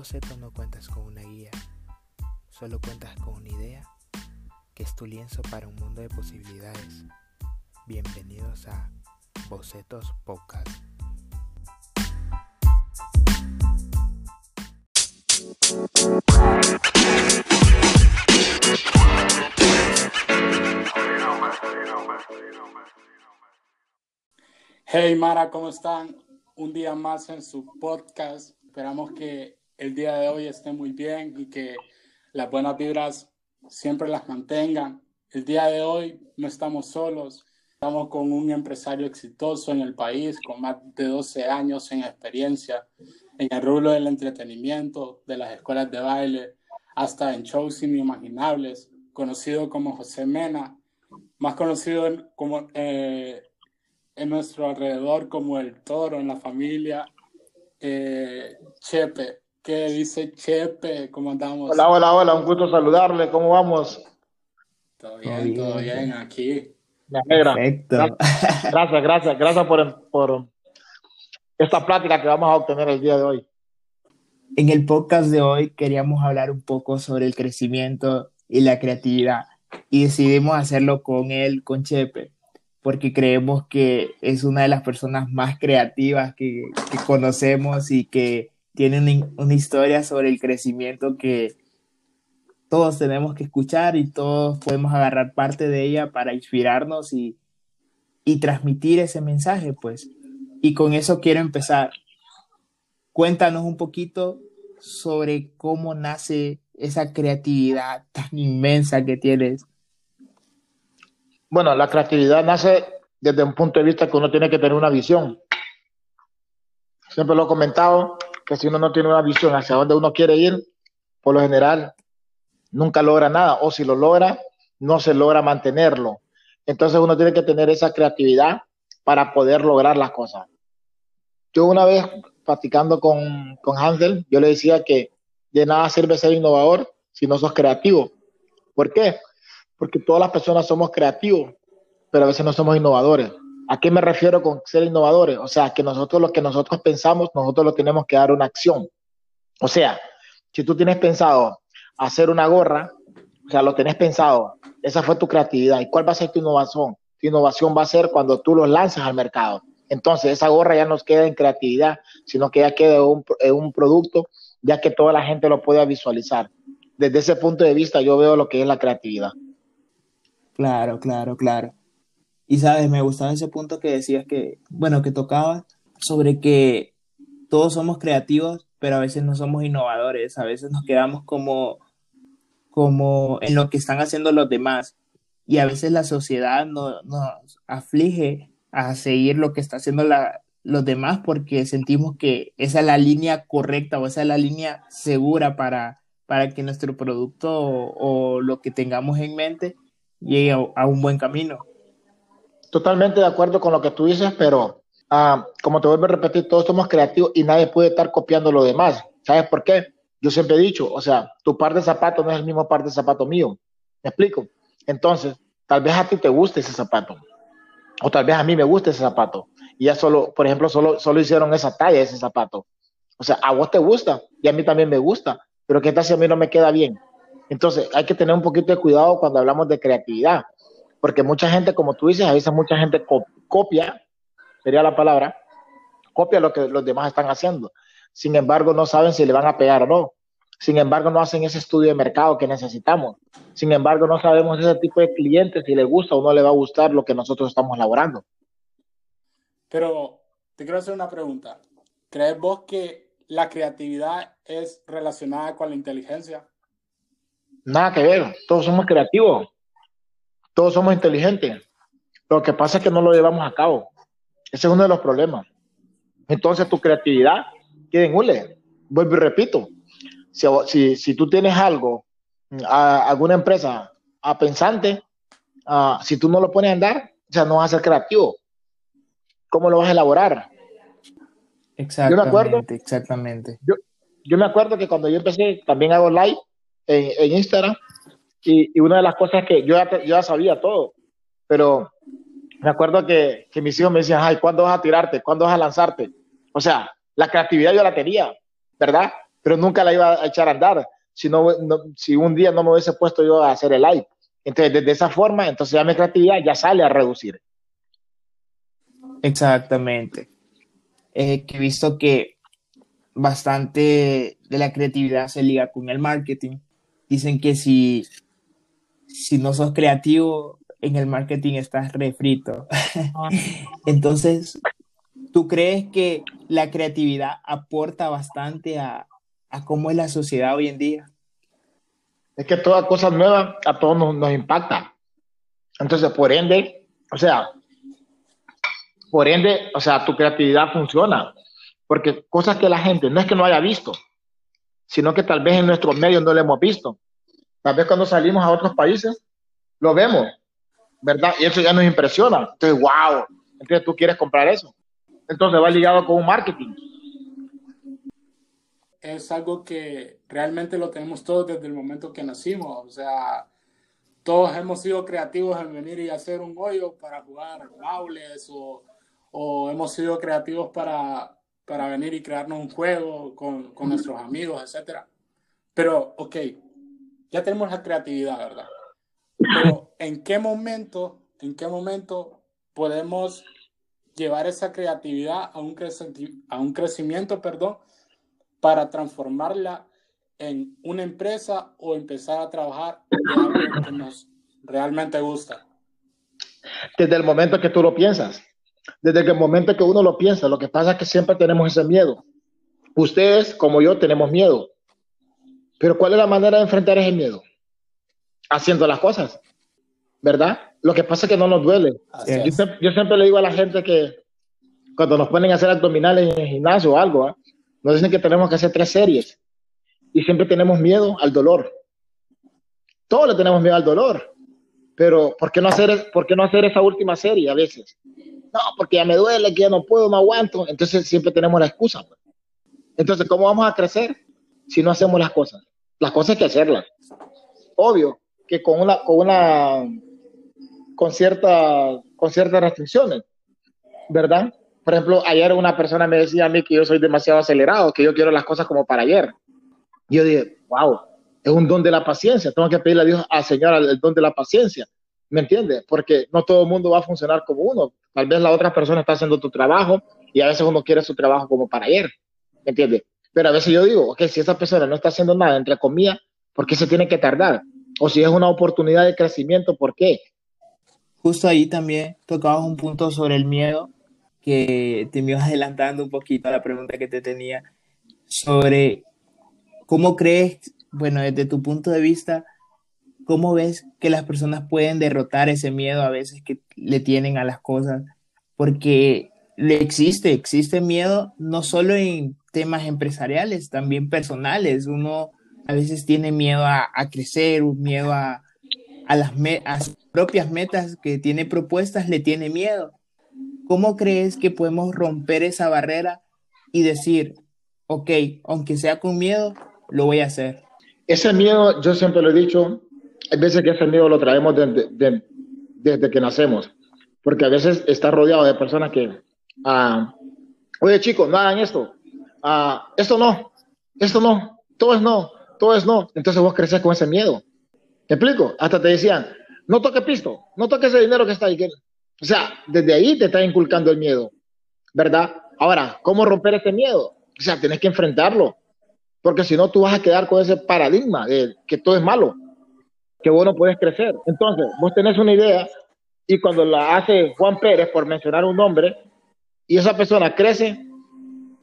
boceto no cuentas con una guía, solo cuentas con una idea que es tu lienzo para un mundo de posibilidades. Bienvenidos a Bocetos Podcast. Hey Mara, ¿cómo están? Un día más en su podcast. Esperamos que el día de hoy esté muy bien y que las buenas vibras siempre las mantengan. El día de hoy no estamos solos, estamos con un empresario exitoso en el país, con más de 12 años en experiencia en el rubro del entretenimiento, de las escuelas de baile, hasta en shows inimaginables, conocido como José Mena, más conocido como, eh, en nuestro alrededor como el toro en la familia, eh, Chepe. ¿Qué dice Chepe? ¿Cómo andamos? Hola, hola, hola, un gusto saludarle. ¿Cómo vamos? Todo bien, todo bien, aquí. Me alegra. Perfecto. Gracias, gracias, gracias por, por esta plática que vamos a obtener el día de hoy. En el podcast de hoy queríamos hablar un poco sobre el crecimiento y la creatividad y decidimos hacerlo con él, con Chepe, porque creemos que es una de las personas más creativas que, que conocemos y que tiene una, historia sobre el crecimiento que todos tenemos que escuchar y todos podemos agarrar parte de ella para inspirarnos y, y transmitir ese mensaje, pues. Y con eso quiero empezar. Cuéntanos un poquito sobre cómo nace esa creatividad tan inmensa que tienes. Bueno, la creatividad nace desde un punto de vista que uno tiene que tener una visión. Siempre lo he comentado, que si uno no tiene una visión hacia dónde uno quiere ir, por lo general nunca logra nada, o si lo logra, no se logra mantenerlo. Entonces uno tiene que tener esa creatividad para poder lograr las cosas. Yo una vez platicando con, con Hansel, yo le decía que de nada sirve ser innovador si no sos creativo. ¿Por qué? Porque todas las personas somos creativos, pero a veces no somos innovadores. ¿A qué me refiero con ser innovadores? O sea, que nosotros lo que nosotros pensamos, nosotros lo tenemos que dar una acción. O sea, si tú tienes pensado hacer una gorra, o sea, lo tenés pensado, esa fue tu creatividad. ¿Y cuál va a ser tu innovación? Tu innovación va a ser cuando tú los lanzas al mercado. Entonces, esa gorra ya no queda en creatividad, sino que ya queda un, en un producto, ya que toda la gente lo pueda visualizar. Desde ese punto de vista, yo veo lo que es la creatividad. Claro, claro, claro. Y sabes, me gustaba ese punto que decías que, bueno, que tocaba sobre que todos somos creativos, pero a veces no somos innovadores, a veces nos quedamos como, como en lo que están haciendo los demás. Y a veces la sociedad nos, aflige a seguir lo que está haciendo la, los demás porque sentimos que esa es la línea correcta o esa es la línea segura para, para que nuestro producto o, lo que tengamos en mente llegue a un buen camino. Totalmente de acuerdo con lo que tú dices, pero ah, como te vuelvo a repetir, todos somos creativos y nadie puede estar copiando lo demás. ¿Sabes por qué? Yo siempre he dicho, o sea, tu par de zapatos no es el mismo par de zapato mío. ¿Me explico? Entonces, tal vez a ti te guste ese zapato. O tal vez a mí me guste ese zapato. Y ya solo, por ejemplo, solo, solo hicieron esa talla, ese zapato. O sea, a vos te gusta y a mí también me gusta. Pero ¿qué tal si a mí no me queda bien? Entonces, hay que tener un poquito de cuidado cuando hablamos de creatividad porque mucha gente, como tú dices, a veces mucha gente copia, sería la palabra, copia lo que los demás están haciendo. Sin embargo, no saben si le van a pegar o no. Sin embargo, no hacen ese estudio de mercado que necesitamos. Sin embargo, no sabemos ese tipo de clientes si le gusta o no le va a gustar lo que nosotros estamos elaborando. Pero te quiero hacer una pregunta. ¿Crees vos que la creatividad es relacionada con la inteligencia? Nada que ver, todos somos creativos todos somos inteligentes. Lo que pasa es que no lo llevamos a cabo. Ese es uno de los problemas. Entonces tu creatividad queda en hule. Vuelvo y repito, si, si, tú tienes algo, a, alguna empresa a pensante, si tú no lo pones a andar, o sea, no vas a ser creativo. ¿Cómo lo vas a elaborar? Exactamente, yo me acuerdo, exactamente. Yo, me acuerdo que cuando yo empecé, también hago live en, en Instagram, y, una de las cosas que yo ya, yo ya sabía todo, pero me acuerdo que, que, mis hijos me decían, ay, ¿cuándo vas a tirarte? ¿Cuándo vas a lanzarte? O sea, la creatividad yo la tenía, ¿verdad? pero nunca la iba a echar a andar si, no, si un día no me hubiese puesto yo a hacer el live. Entonces, desde esa forma, entonces ya mi creatividad ya sale a reducir. Exactamente. Eh, que he visto que bastante de la creatividad se liga con el marketing. Dicen que si, si no sos creativo en el marketing estás refrito. Entonces, ¿tú crees que la creatividad aporta bastante a, a cómo es la sociedad hoy en día? Es que toda cosa nueva a todos nos, nos impacta. Entonces, por ende, o sea, por ende, o sea, tu creatividad funciona. Porque cosas que la gente no es que no haya visto, sino que tal vez en nuestros medios no lo hemos visto. Tal vez cuando salimos a otros países, lo vemos, ¿verdad? Y eso ya nos impresiona. Entonces, wow, entonces tú quieres comprar eso. Entonces va ligado con un marketing es algo que realmente lo tenemos todos desde el momento que nacimos. O sea, todos hemos sido creativos en venir y hacer un hoyo para jugar baules o, o hemos sido creativos para, para venir y crearnos un juego con, con nuestros amigos, etc. Pero, ok, ya tenemos la creatividad, ¿verdad? Pero, ¿en qué momento, en qué momento podemos llevar esa creatividad a un, a un crecimiento, perdón, para transformarla en una empresa o empezar a trabajar en algo que nos realmente gusta? Desde el momento que tú lo piensas, desde el momento que uno lo piensa, lo que pasa es que siempre tenemos ese miedo. Ustedes, como yo, tenemos miedo. Pero ¿cuál es la manera de enfrentar ese miedo? Haciendo las cosas, ¿verdad? Lo que pasa es que no nos duele. Yo, siempre le digo a la gente que cuando nos ponen a hacer abdominales en el gimnasio o algo, ¿eh? Nos dicen que tenemos que hacer tres series y siempre tenemos miedo al dolor. Todos le tenemos miedo al dolor, pero ¿por qué no hacer, por qué no hacer esa última serie a veces? No, porque ya me duele, que ya no puedo, no aguanto. Entonces siempre tenemos la excusa. Pues. Entonces, ¿cómo vamos a crecer si no hacemos las cosas? Las cosas hay que hacerlas. Obvio que con una, con una, con cierta, con ciertas restricciones, ¿verdad? Por ejemplo, ayer una persona me decía a mí que yo soy demasiado acelerado, que yo quiero las cosas como para ayer. Yo dije, wow, es un don de la paciencia. Tengo que pedirle a Dios, al Señor, el don de la paciencia. ¿Me entiendes? Porque no todo el mundo va a funcionar como uno. Tal vez la otra persona está haciendo tu trabajo y a veces uno quiere su trabajo como para ayer. ¿Me entiendes? Pero a veces yo digo, ok, si esa persona no está haciendo nada, entre comillas, ¿por qué se tiene que tardar? O si es una oportunidad de crecimiento, ¿por qué? Justo ahí también tocabas un punto sobre el miedo que te ibas adelantando un poquito a la pregunta que te tenía sobre cómo crees, bueno, desde tu punto de vista, cómo ves que las personas pueden derrotar ese miedo a veces que le tienen a las cosas, porque le existe, existe miedo no solo en temas empresariales, también personales. Uno a veces tiene miedo a, crecer, un miedo a, a las a propias metas que tiene propuestas, le tiene miedo. ¿Cómo crees que podemos romper esa barrera y decir, ok, aunque sea con miedo, lo voy a hacer? Ese miedo, yo siempre lo he dicho, hay veces que ese miedo lo traemos desde, que nacemos, porque a veces está rodeado de personas que, ah, oye chicos, no hagan esto, ah, esto no, esto no, todo es no, todo es no. Entonces vos creces con ese miedo. ¿Te explico? Hasta te decían, no toque pisto, no toque ese dinero que está ahí. O sea, desde ahí te está inculcando el miedo, ¿verdad? Ahora, ¿cómo romper ese miedo? O sea, tienes que enfrentarlo, porque si no, tú vas a quedar con ese paradigma de que todo es malo, que vos no puedes crecer. Entonces, vos tenés una idea y cuando la hace Juan Pérez, por mencionar un nombre, y esa persona crece,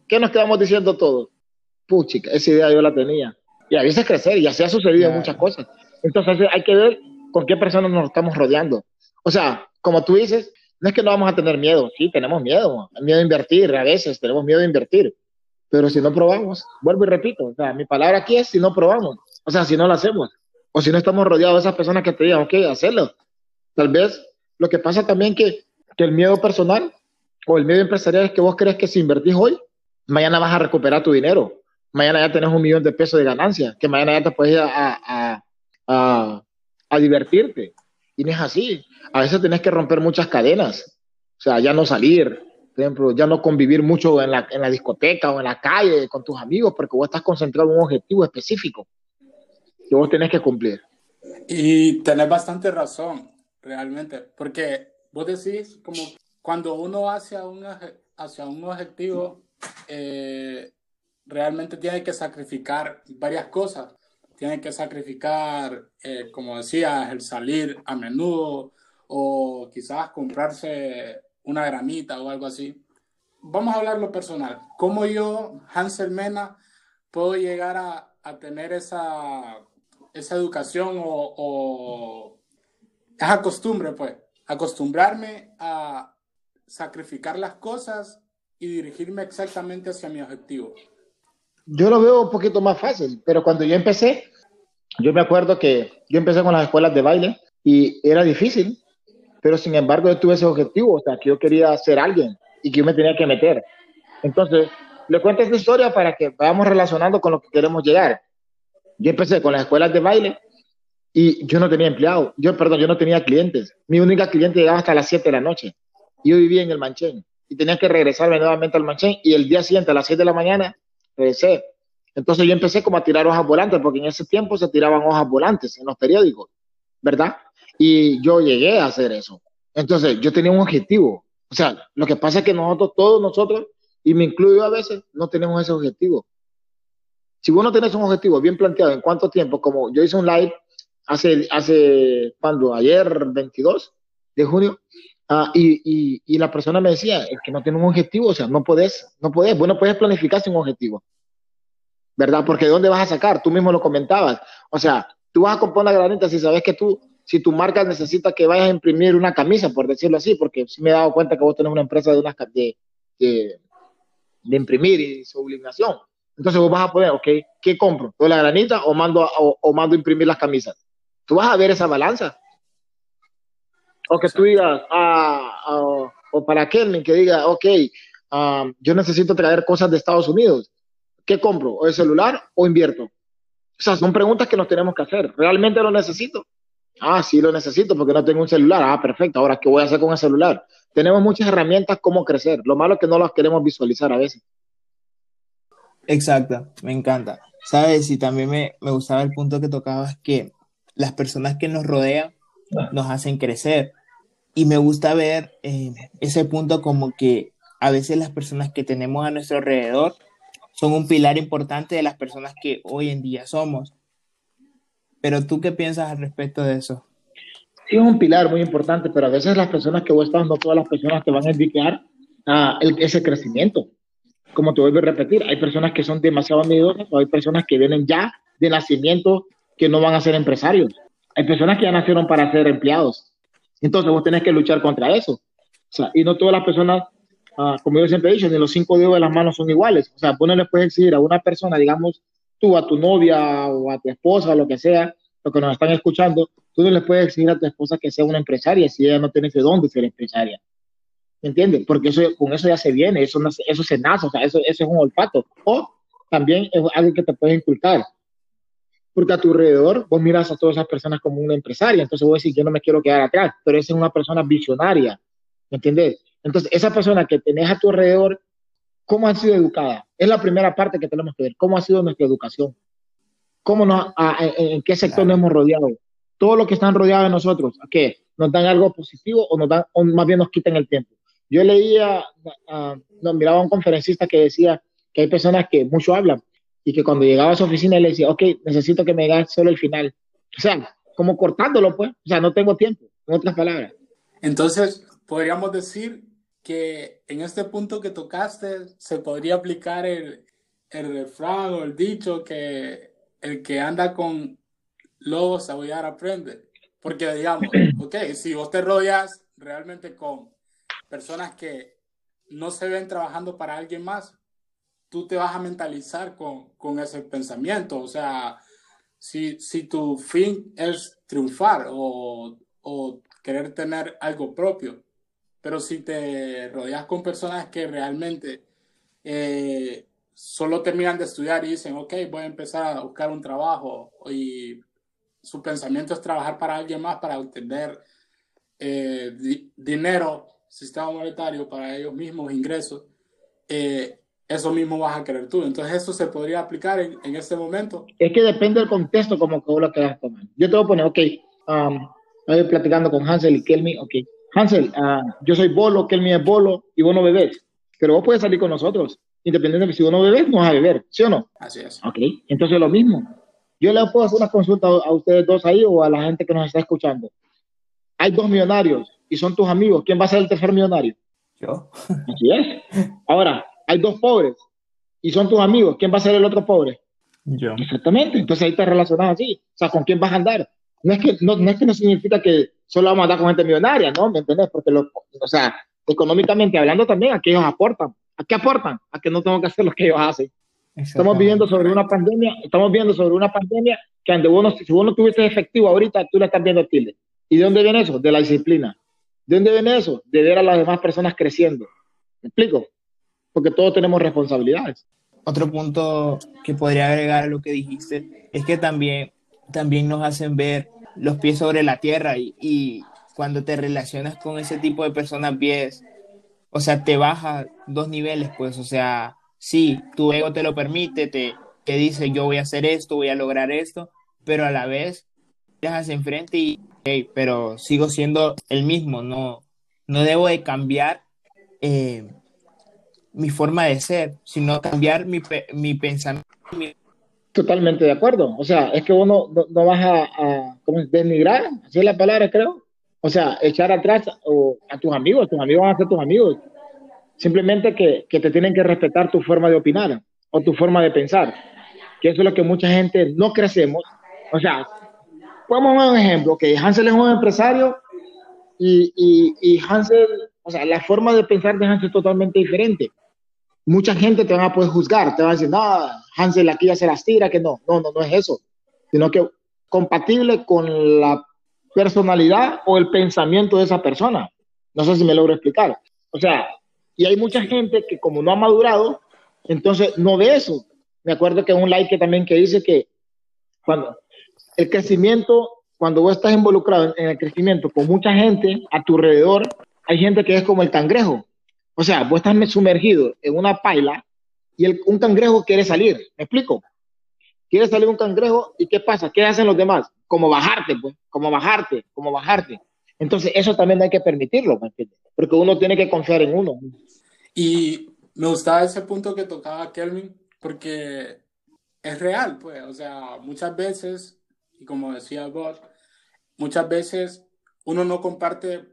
¿qué nos quedamos diciendo todos? Puchica, esa idea yo la tenía. Y a veces crecer, y así ha sucedido en muchas cosas. Entonces hay que ver con qué personas nos estamos rodeando. O sea, como tú dices, no es que no vamos a tener miedo, sí, tenemos miedo, miedo a invertir, a veces tenemos miedo a invertir, pero si no probamos, vuelvo y repito, o sea, mi palabra aquí es si no probamos, o sea, si no lo hacemos, o si no estamos rodeados de esas personas que te digan, ok, hacerlo. Tal vez lo que pasa también que, que el miedo personal o el miedo empresarial es que vos crees que si invertís hoy, mañana vas a recuperar tu dinero, mañana ya tenés un millón de pesos de ganancia, que mañana ya te puedes ir a, a, a, divertirte. Y no es así. A veces tenés que romper muchas cadenas. O sea, ya no salir, por ejemplo, ya no convivir mucho en la, en la discoteca o en la calle con tus amigos, porque vos estás concentrado en un objetivo específico que vos tenés que cumplir. Y tenés bastante razón, realmente, porque vos decís como cuando uno hacia un, hacia un objetivo, eh, realmente tiene que sacrificar varias cosas. Tiene que sacrificar, eh, como decías, el salir a menudo o quizás comprarse una gramita o algo así. Vamos a hablar lo personal. ¿Cómo yo, Hansel Mena, puedo llegar a, a tener esa, esa educación o, o esa costumbre, pues? Acostumbrarme a sacrificar las cosas y dirigirme exactamente hacia mi objetivo. Yo lo veo un poquito más fácil, pero cuando yo empecé, yo me acuerdo que yo empecé con las escuelas de baile y era difícil pero sin embargo yo tuve ese objetivo, o sea, que yo quería ser alguien y que yo me tenía que meter. Entonces, le cuento esta historia para que vayamos relacionando con lo que queremos llegar. Yo empecé con las escuelas de baile y yo no tenía empleado, yo, perdón, yo no tenía clientes. Mi única cliente llegaba hasta las 7 de la noche. Yo vivía en el Manchén y tenía que regresarme nuevamente al Manchén y el día siguiente a las 7 de la mañana regresé. Entonces yo empecé como a tirar hojas volantes, porque en ese tiempo se tiraban hojas volantes en los periódicos, ¿verdad? Y yo llegué a hacer eso. Entonces, yo tenía un objetivo. O sea, lo que pasa es que nosotros, todos nosotros, y me incluyo a veces, no tenemos ese objetivo. Si vos no tenés un objetivo bien planteado en cuánto tiempo, como yo hice un live hace, hace cuando, ayer 22 de junio, uh, y, y, y, la persona me decía, es que no tiene un objetivo, o sea, no podés, no podés, vos no puedes planificar sin objetivo. ¿Verdad? Porque ¿de dónde vas a sacar? Tú mismo lo comentabas. O sea, tú vas a comprar una granita si sabes que tú si tu marca necesita que vayas a imprimir una camisa, por decirlo así, porque sí me he dado cuenta que vos tenés una empresa de, de, de, de imprimir y sublimación. Entonces vos vas a poner, ok, ¿qué compro? ¿Toda la granita o mando, o, o mando a imprimir las camisas? Tú vas a ver esa balanza. O que tú digas, ah, ah, o para Kelvin que diga, ok, um, yo necesito traer cosas de Estados Unidos. ¿Qué compro? ¿O el celular o invierto? O sea, son preguntas que nos tenemos que hacer. ¿Realmente lo necesito? Ah, sí lo necesito porque no tengo un celular. Ah, perfecto. Ahora, ¿qué voy a hacer con el celular? Tenemos muchas herramientas como crecer. Lo malo es que no las queremos visualizar a veces. Exacto, me encanta. Sabes, y también me, me gustaba el punto que tocabas, que las personas que nos rodean nos hacen crecer. Y me gusta ver eh, ese punto como que a veces las personas que tenemos a nuestro alrededor son un pilar importante de las personas que hoy en día somos. Pero tú qué piensas al respecto de eso? Sí, es un pilar muy importante, pero a veces las personas que vos estás, no todas las personas te van a indicar uh, el, ese crecimiento. Como te vuelvo a repetir, hay personas que son demasiado amigosas o hay personas que vienen ya de nacimiento que no van a ser empresarios. Hay personas que ya nacieron para ser empleados. Entonces vos tenés que luchar contra eso. O sea, y no todas las personas, uh, como yo siempre he dicho, ni los cinco dedos de las manos son iguales. O sea, vos no le puedes exigir a una persona, digamos, tú a tu novia o a tu esposa, lo que sea, lo que nos están escuchando, tú no le puedes exigir a tu esposa que sea una empresaria si ella no tiene de dónde ser empresaria. ¿Me entiendes? Porque eso, con eso ya se viene, eso, eso se nace, o sea, eso, eso es un olfato. O también es algo que te puedes inculcar. Porque a tu alrededor vos miras a todas esas personas como una empresaria, entonces vos decís, yo no me quiero quedar atrás, pero esa es una persona visionaria, ¿me entiendes? Entonces, esa persona que tenés a tu alrededor cómo han sido educadas. Es la primera parte que tenemos que ver, cómo ha sido nuestra educación, cómo nos, a, en qué sector nos hemos rodeado. Todo lo que están rodeados de nosotros, ¿qué? ¿Nos dan algo positivo o, nos dan, o más bien nos quitan el tiempo? Yo leía, uh, no, miraba a un conferencista que decía que hay personas que mucho hablan y que cuando llegaba a su oficina le decía, ok, necesito que me digas solo el final. O sea, como cortándolo, pues. O sea, no tengo tiempo, en otras palabras. Entonces, podríamos decir que en este punto que tocaste se podría aplicar el, el refrán o el dicho que el que anda con lobos a aullar aprende. Porque digamos, ok, si vos te rodeas realmente con personas que no se ven trabajando para alguien más, tú te vas a mentalizar con, con ese pensamiento. O sea, si, si tu fin es triunfar o, o querer tener algo propio, pero si te rodeas con personas que realmente eh, solo terminan de estudiar y dicen, ok, voy a empezar a buscar un trabajo y su pensamiento es trabajar para alguien más para obtener eh, di dinero sistema monetario para ellos mismos, ingresos, eh, eso mismo vas a querer tú. Entonces, eso se podría aplicar en, en este momento. Es que depende del contexto como que vos lo quieras tomar. Yo te voy a poner, ok, um, estoy platicando con Hansel y Kelmy, ok, Hansel, uh, yo soy bolo, Kelmy es bolo y vos no bebés, pero vos puedes salir con nosotros, independientemente si vos no bebés, no vas a beber, ¿sí o no? Así es. Ok, entonces lo mismo. Yo le puedo hacer una consulta a ustedes dos ahí o a la gente que nos está escuchando. Hay dos millonarios y son tus amigos. ¿Quién va a ser el tercer millonario? Yo. Así es. Ahora, hay dos pobres y son tus amigos. ¿Quién va a ser el otro pobre? Yo. Exactamente. Entonces ahí te relacionas así. O sea, ¿con quién vas a andar? No es que no, no, es que no significa que solo vamos a andar con gente millonaria, ¿no? ¿Me entendés? Porque, lo, o sea, económicamente hablando también, a qué ellos aportan. ¿A qué aportan? A que no tengo que hacer lo que ellos hacen. Estamos viviendo sobre una pandemia, estamos viendo sobre una pandemia que ante vos no, si vos no tuvieses efectivo ahorita, tú la estás viendo Chile. ¿Y de dónde viene eso? De la disciplina. ¿De dónde viene eso? De ver a las demás personas creciendo. ¿Me explico? Porque todos tenemos responsabilidades. Otro punto que podría agregar a lo que dijiste es que también, también nos hacen ver los pies sobre la tierra y, y cuando te relacionas con ese tipo de personas, ves, o sea, te baja dos niveles, pues, o sea, sí, tu ego te lo permite, te, te dice yo voy a hacer esto, voy a lograr esto, pero a la vez te hacia enfrente y, hey, pero sigo siendo el mismo, no, no debo de cambiar eh, mi forma de ser, sino cambiar mi, mi pensamiento. Mi... Totalmente de acuerdo. O sea, es que vos no, no, vas a, a ¿cómo es? denigrar, así es la palabra, creo. O sea, echar atrás o, a tus amigos, tus amigos van a ser tus amigos. Simplemente que, que, te tienen que respetar tu forma de opinar o tu forma de pensar. Que eso es lo que mucha gente no crecemos. O sea, podemos ver un ejemplo, que Hansel es un empresario y, y, y, Hansel, o sea, la forma de pensar de Hansel es totalmente diferente. Mucha gente te va a poder juzgar, te va a decir, no, Hansel aquí ya se las tira, que no, no, no, no es eso, sino que compatible con la personalidad o el pensamiento de esa persona. No sé si me logro explicar. O sea, y hay mucha gente que como no ha madurado, entonces no ve eso. Me acuerdo que un like también que dice que cuando el crecimiento, cuando vos estás involucrado en el crecimiento con mucha gente a tu alrededor, hay gente que es como el cangrejo. O sea, vos estás sumergido en una paila y el, un cangrejo quiere salir. ¿Me explico? Quiere salir un cangrejo y ¿qué pasa? ¿Qué hacen los demás? Como bajarte, pues, como bajarte, como bajarte. Entonces, eso también hay que permitirlo, ¿me entiendes? Porque uno tiene que confiar en uno. Y me gustaba ese punto que tocaba Kelvin, porque es real, pues, o sea, muchas veces, y como decía vos, muchas veces uno no comparte,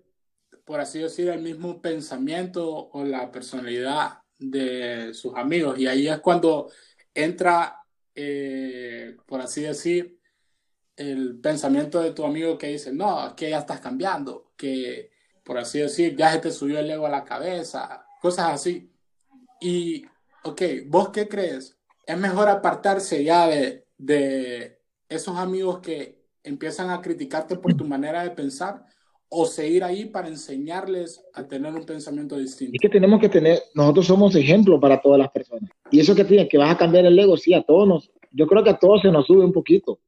por así decir, el mismo pensamiento o la personalidad de sus amigos, y ahí es cuando entra, eh, por así decir, el pensamiento de tu amigo que dice, no, que ya estás cambiando, que, por así decir, ya se te subió el ego a la cabeza, cosas así. Y, ok, ¿vos qué crees? ¿Es mejor apartarse ya de, de esos amigos que empiezan a criticarte por tu manera de pensar o seguir ahí para enseñarles a tener un pensamiento distinto? Es que tenemos que tener, nosotros somos ejemplo para todas las personas. Y eso que tiene, que vas a cambiar el ego, sí, a todos nos, yo creo que a todos se nos sube un poquito.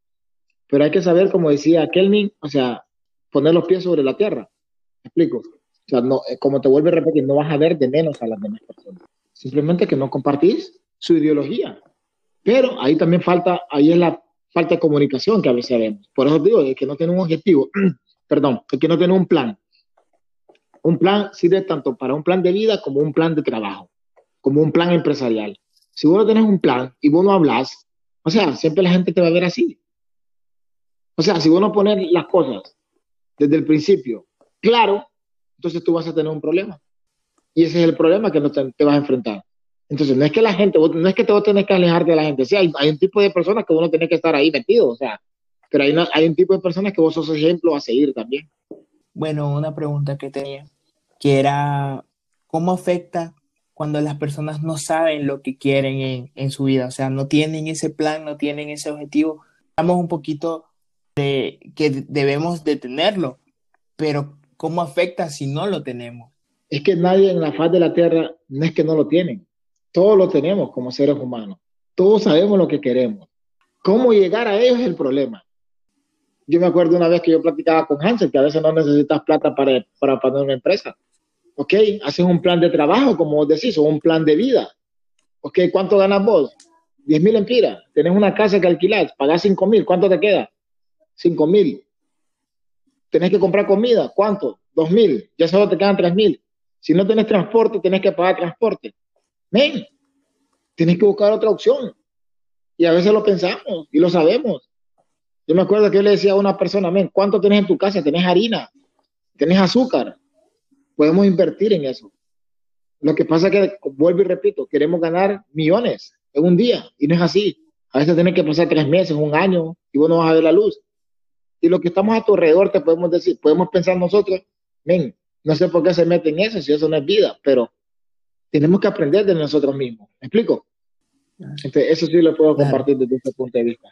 Pero hay que saber, como decía Kelvin, o sea, poner los pies sobre la tierra. ¿Me explico? O sea, no, como te vuelvo a repetir, no vas a ver de menos a las demás personas. Simplemente que no compartís su ideología. Pero ahí también falta, ahí es la falta de comunicación que a veces vemos. Por eso digo, es que no tiene un objetivo, perdón, es que no tiene un plan. Un plan sirve tanto para un plan de vida como un plan de trabajo, como un plan empresarial. Si vos no tenés un plan y vos no hablas, o sea, siempre la gente te va a ver así. O sea, si vos no pones las cosas desde el principio claro, entonces tú vas a tener un problema. Y ese es el problema que no te, te vas a enfrentar. Entonces, no es que la gente, no es que te vos tenés que alejar de la gente. Sí, hay, hay, un tipo de personas que uno tiene que estar ahí metido, o sea, pero hay, una, hay un tipo de personas que vos sos ejemplo a seguir también. Bueno, una pregunta que tenía, que era, ¿cómo afecta cuando las personas no saben lo que quieren en, en su vida? O sea, no tienen ese plan, no tienen ese objetivo. Estamos un poquito de que debemos de tenerlo, pero ¿cómo afecta si no lo tenemos? Es que nadie en la faz de la tierra no es que no lo tienen, todos lo tenemos como seres humanos, todos sabemos lo que queremos. ¿Cómo llegar a ellos es el problema? Yo me acuerdo una vez que yo platicaba con Hansel que a veces no necesitas plata para, para poner una empresa. ¿ok? Haces un plan de trabajo, como vos decís, o un plan de vida. ¿Ok? ¿Cuánto ganas vos? 10 mil empiras. Tenés una casa que alquilás, pagás 5 mil. ¿Cuánto te queda? 5 mil. Tenés que comprar comida. ¿Cuánto? 2 mil. Ya solo te quedan 3 mil. Si no tenés transporte, tenés que pagar transporte. Men, tenés que buscar otra opción. Y a veces lo pensamos y lo sabemos. Yo me acuerdo que yo le decía a una persona, men, ¿cuánto tenés en tu casa? ¿Tenés harina? ¿Tenés azúcar? Podemos invertir en eso. Lo que pasa es que, vuelvo y repito, queremos ganar millones en un día y no es así. A veces tiene que pasar tres meses, un año y vos no vas a ver la luz. Y lo que estamos a tu alrededor te podemos decir, podemos pensar nosotros, men, no sé por qué se mete en eso, si eso no es vida, pero tenemos que aprender de nosotros mismos. ¿Me explico? Entonces, eso sí lo puedo compartir desde ese punto de vista.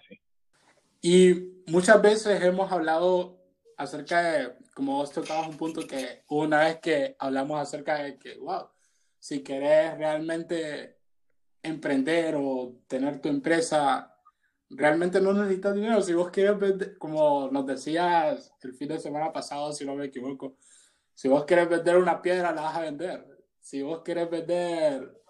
Y muchas veces hemos hablado acerca de, como vos tocabas un punto que una vez que hablamos acerca de que, wow, si querés realmente emprender o tener tu empresa, realmente no necesitas dinero. Si vos quieres vender, como nos decías el fin de semana pasado, si no me equivoco, si vos quieres vender una piedra, la vas a vender. Si vos quieres vender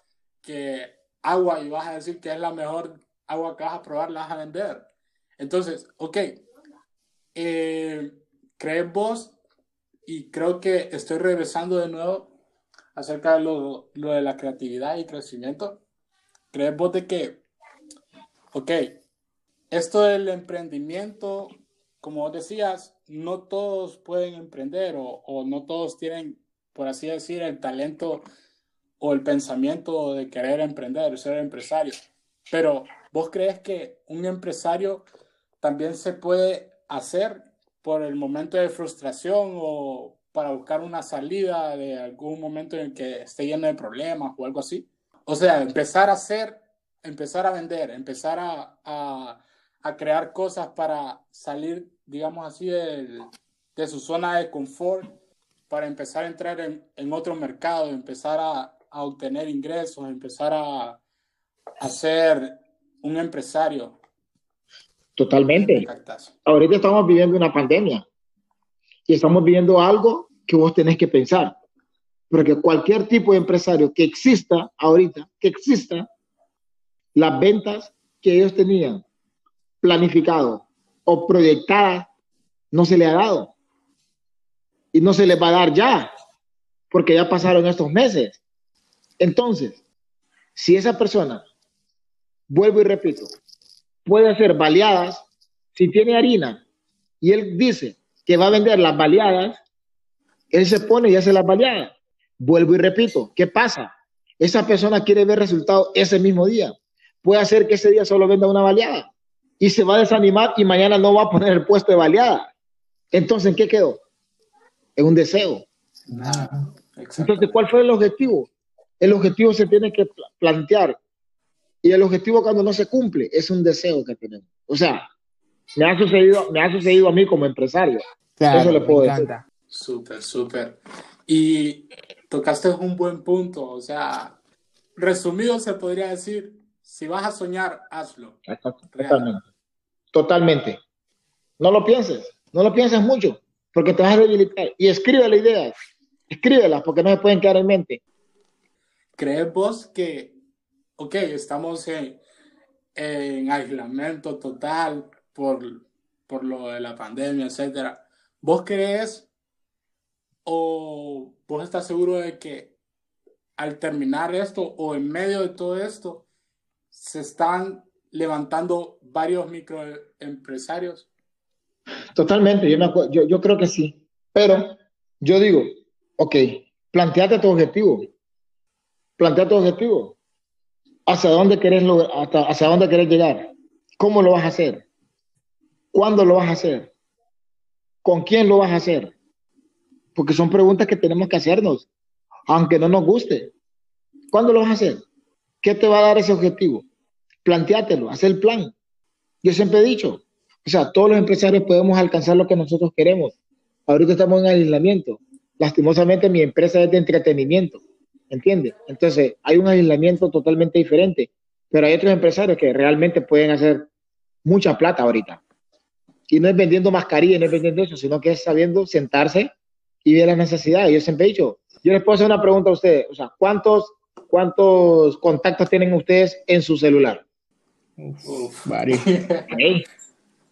que agua y vas a decir que es la mejor agua que vas a probar, la vas a vender. Entonces, ok, eh, ¿crees vos? Y creo que estoy regresando de nuevo acerca de lo, de la creatividad y crecimiento, ¿crees vos de que, ok, esto del emprendimiento, como vos decías, no todos pueden emprender o, o no todos tienen, por así decir, el talento o el pensamiento de querer emprender, ser empresario. Pero vos crees que un empresario también se puede hacer por el momento de frustración o para buscar una salida de algún momento en el que esté lleno de problemas o algo así. O sea, empezar a hacer, empezar a vender, empezar a, a, crear cosas para salir, digamos así, de, de, su zona de confort, para empezar a entrar en, en otro mercado, empezar a, a obtener ingresos, empezar a, a ser un empresario. Totalmente. Ahorita estamos viviendo una pandemia y estamos viendo algo que vos tenés que pensar. Porque cualquier tipo de empresario que exista ahorita, que exista, las ventas que ellos tenían planificado o proyectadas no se le ha dado. Y no se les va a dar ya, porque ya pasaron estos meses. Entonces, si esa persona, vuelvo y repito, puede ser baleadas, si tiene harina y él dice, que va a vender las baleadas, él se pone y hace las baleadas. Vuelvo y repito, ¿qué pasa? Esa persona quiere ver resultados ese mismo día. Puede hacer que ese día solo venda una baleada y se va a desanimar y mañana no va a poner el puesto de baleada. Entonces, ¿en qué quedó? En un deseo. Entonces, ¿cuál fue el objetivo? El objetivo se tiene que plantear. Y el objetivo cuando no se cumple es un deseo que tenemos. O sea, me ha sucedido, me ha sucedido a mí como empresario. Eso le puedo decir. Súper, súper. Y tocaste un buen punto, o sea, resumido se podría decir, si vas a soñar, hazlo. Totalmente. Totalmente. No lo pienses, no lo pienses mucho, porque te vas a debilitar. Y escribe la idea, escríbelas, porque no se pueden quedar en mente. ¿Crees vos que, ok, estamos en, en aislamiento total, por, por lo de la pandemia, etcétera. ¿Vos crees o vos estás seguro de que al terminar esto o en medio de todo esto se están levantando varios microempresarios? Totalmente, yo, yo, yo creo que sí. Pero yo digo, ok, planteate tu objetivo. Plantea tu objetivo. ¿Hacia dónde querés, hacia dónde querés llegar? ¿Cómo lo vas a hacer? ¿Cuándo lo vas a hacer? ¿Con quién lo vas a hacer? Porque son preguntas que tenemos que hacernos, aunque no nos guste. ¿Cuándo lo vas a hacer? ¿Qué te va a dar ese objetivo? Planteátelo, haz el plan. Yo siempre he dicho, o sea, todos los empresarios podemos alcanzar lo que nosotros queremos. Ahorita estamos en aislamiento. Lastimosamente mi empresa es de entretenimiento, ¿entiendes? Entonces hay un aislamiento totalmente diferente, pero hay otros empresarios que realmente pueden hacer mucha plata ahorita. Y no es vendiendo mascarilla, no es vendiendo eso, sino que es sabiendo sentarse y ver las necesidades. Yo siempre he dicho, yo les puedo hacer una pregunta a ustedes. O sea, ¿cuántos, cuántos contactos tienen ustedes en su celular? Uf, varios.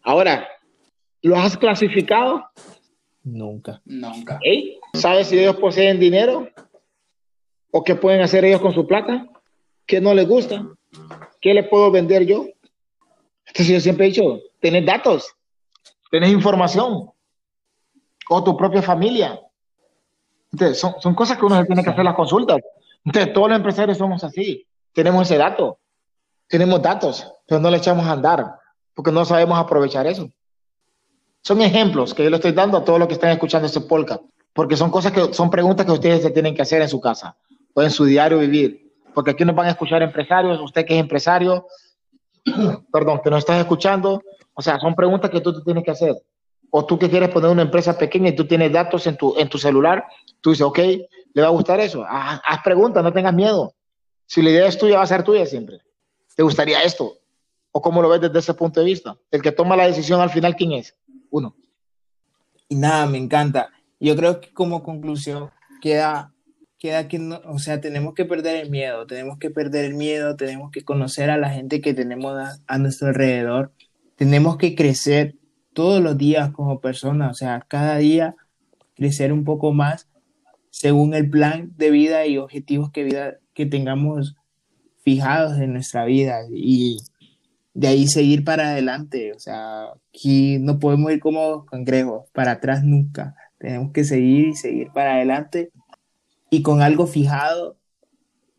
Ahora, ¿los has clasificado? Nunca. Nunca. ¿Sabes si ellos poseen dinero? ¿O qué pueden hacer ellos con su plata? ¿Qué no les gusta? ¿Qué les puedo vender yo? Entonces yo siempre he dicho, tenés datos, tenés información, o tu propia familia. Entonces, son, cosas que uno se tiene que hacer las consultas. Entonces, todos los empresarios somos así. Tenemos ese dato, tenemos datos, pero no le echamos a andar porque no sabemos aprovechar eso. Son ejemplos que yo le estoy dando a todos los que están escuchando este podcast, porque son cosas que son preguntas que ustedes se tienen que hacer en su casa o en su diario vivir, porque aquí nos van a escuchar empresarios, usted que es empresario, perdón, que nos estás escuchando, o sea, son preguntas que tú te tienes que hacer. O tú que quieres poner una empresa pequeña y tú tienes datos en tu, en tu celular, tú dices, ok, ¿le va a gustar eso? Ah, haz preguntas, no tengas miedo. Si la idea es tuya, va a ser tuya siempre. ¿Te gustaría esto? ¿O cómo lo ves desde ese punto de vista? El que toma la decisión al final, ¿quién es? Uno. Y nada, me encanta. Yo creo que como conclusión queda, queda que, no, o sea, tenemos que perder el miedo, tenemos que perder el miedo, tenemos que conocer a la gente que tenemos a, a nuestro alrededor, tenemos que crecer todos los días como personas, o sea, cada día crecer un poco más según el plan de vida y objetivos que, vida, que tengamos fijados en nuestra vida y de ahí seguir para adelante, o sea, aquí no podemos ir como cangrejos, para atrás nunca, tenemos que seguir y seguir para adelante y con algo fijado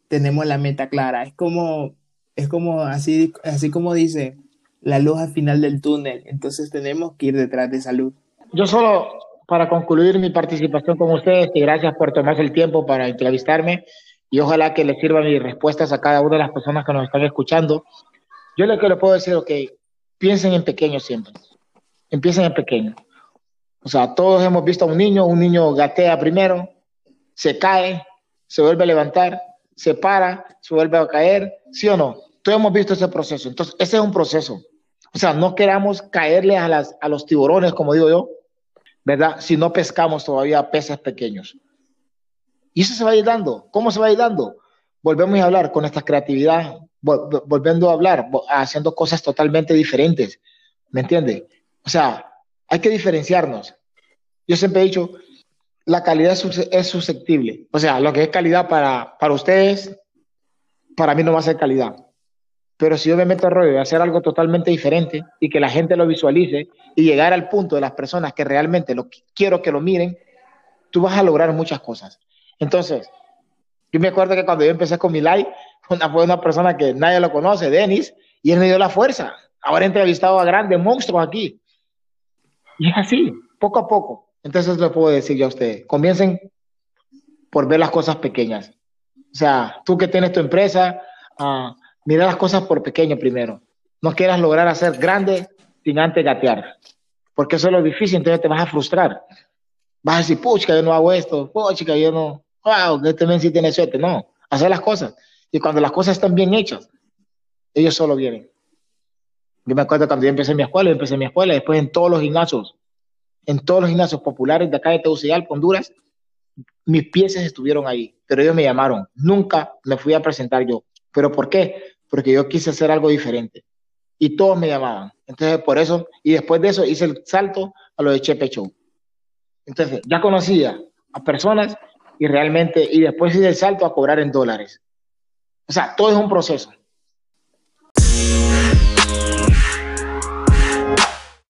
tenemos la meta clara, es como, es como así, así como dice la luz al final del túnel. Entonces tenemos que ir detrás de salud. Yo solo, para concluir mi participación con ustedes, y gracias por tomarse el tiempo para entrevistarme y ojalá que les sirvan mis respuestas a cada una de las personas que nos están escuchando. Yo lo que le puedo decir, ok, piensen en pequeño siempre. Empiecen en pequeño. O sea, todos hemos visto a un niño, un niño gatea primero, se cae, se vuelve a levantar, se para, se vuelve a caer, ¿sí o no? Todos hemos visto ese proceso. Entonces, ese es un proceso. O sea, no queramos caerle a, las, a los tiburones, como digo yo, ¿verdad? Si no pescamos todavía peces pequeños. Y eso se va a ir dando. ¿Cómo se va a ir dando? Volvemos a hablar con esta creatividad, vol volviendo a hablar, haciendo cosas totalmente diferentes. ¿Me entiende? O sea, hay que diferenciarnos. Yo siempre he dicho, la calidad es susceptible. O sea, lo que es calidad para, para ustedes, para mí no va a ser calidad. Pero si yo me meto a rollo de hacer algo totalmente diferente y que la gente lo visualice y llegar al punto de las personas que realmente lo quiero que lo miren, tú vas a lograr muchas cosas. Entonces, yo me acuerdo que cuando yo empecé con mi live, una, fue una persona que nadie lo conoce, Denis, y él me dio la fuerza. Ahora he entrevistado a grandes monstruos aquí. Y es así, poco a poco. Entonces le puedo decir yo a ustedes, comiencen por ver las cosas pequeñas. O sea, tú que tienes tu empresa, uh, mira las cosas por pequeño primero. No quieras lograr hacer grande sin antes gatear, porque eso es lo difícil, entonces te vas a frustrar. Vas a decir, pucha, yo no hago esto, pucha, yo no, wow, este men sí tiene suerte. No, hacer las cosas. Y cuando las cosas están bien hechas, ellos solo vienen. Yo me acuerdo cuando yo empecé mi escuela, yo empecé mi escuela, después en todos los gimnasios, en todos los gimnasios populares de acá de Tegucigalpa, Honduras, mis piezas estuvieron ahí, pero ellos me llamaron. Nunca me fui a presentar yo. ¿Pero por qué? porque yo quise hacer algo diferente. Y todos me llamaban. Entonces, por eso, y después de eso hice el salto a lo de Chepe Show. Entonces, ya conocía a personas y realmente, y después hice el salto a cobrar en dólares. O sea, todo es un proceso.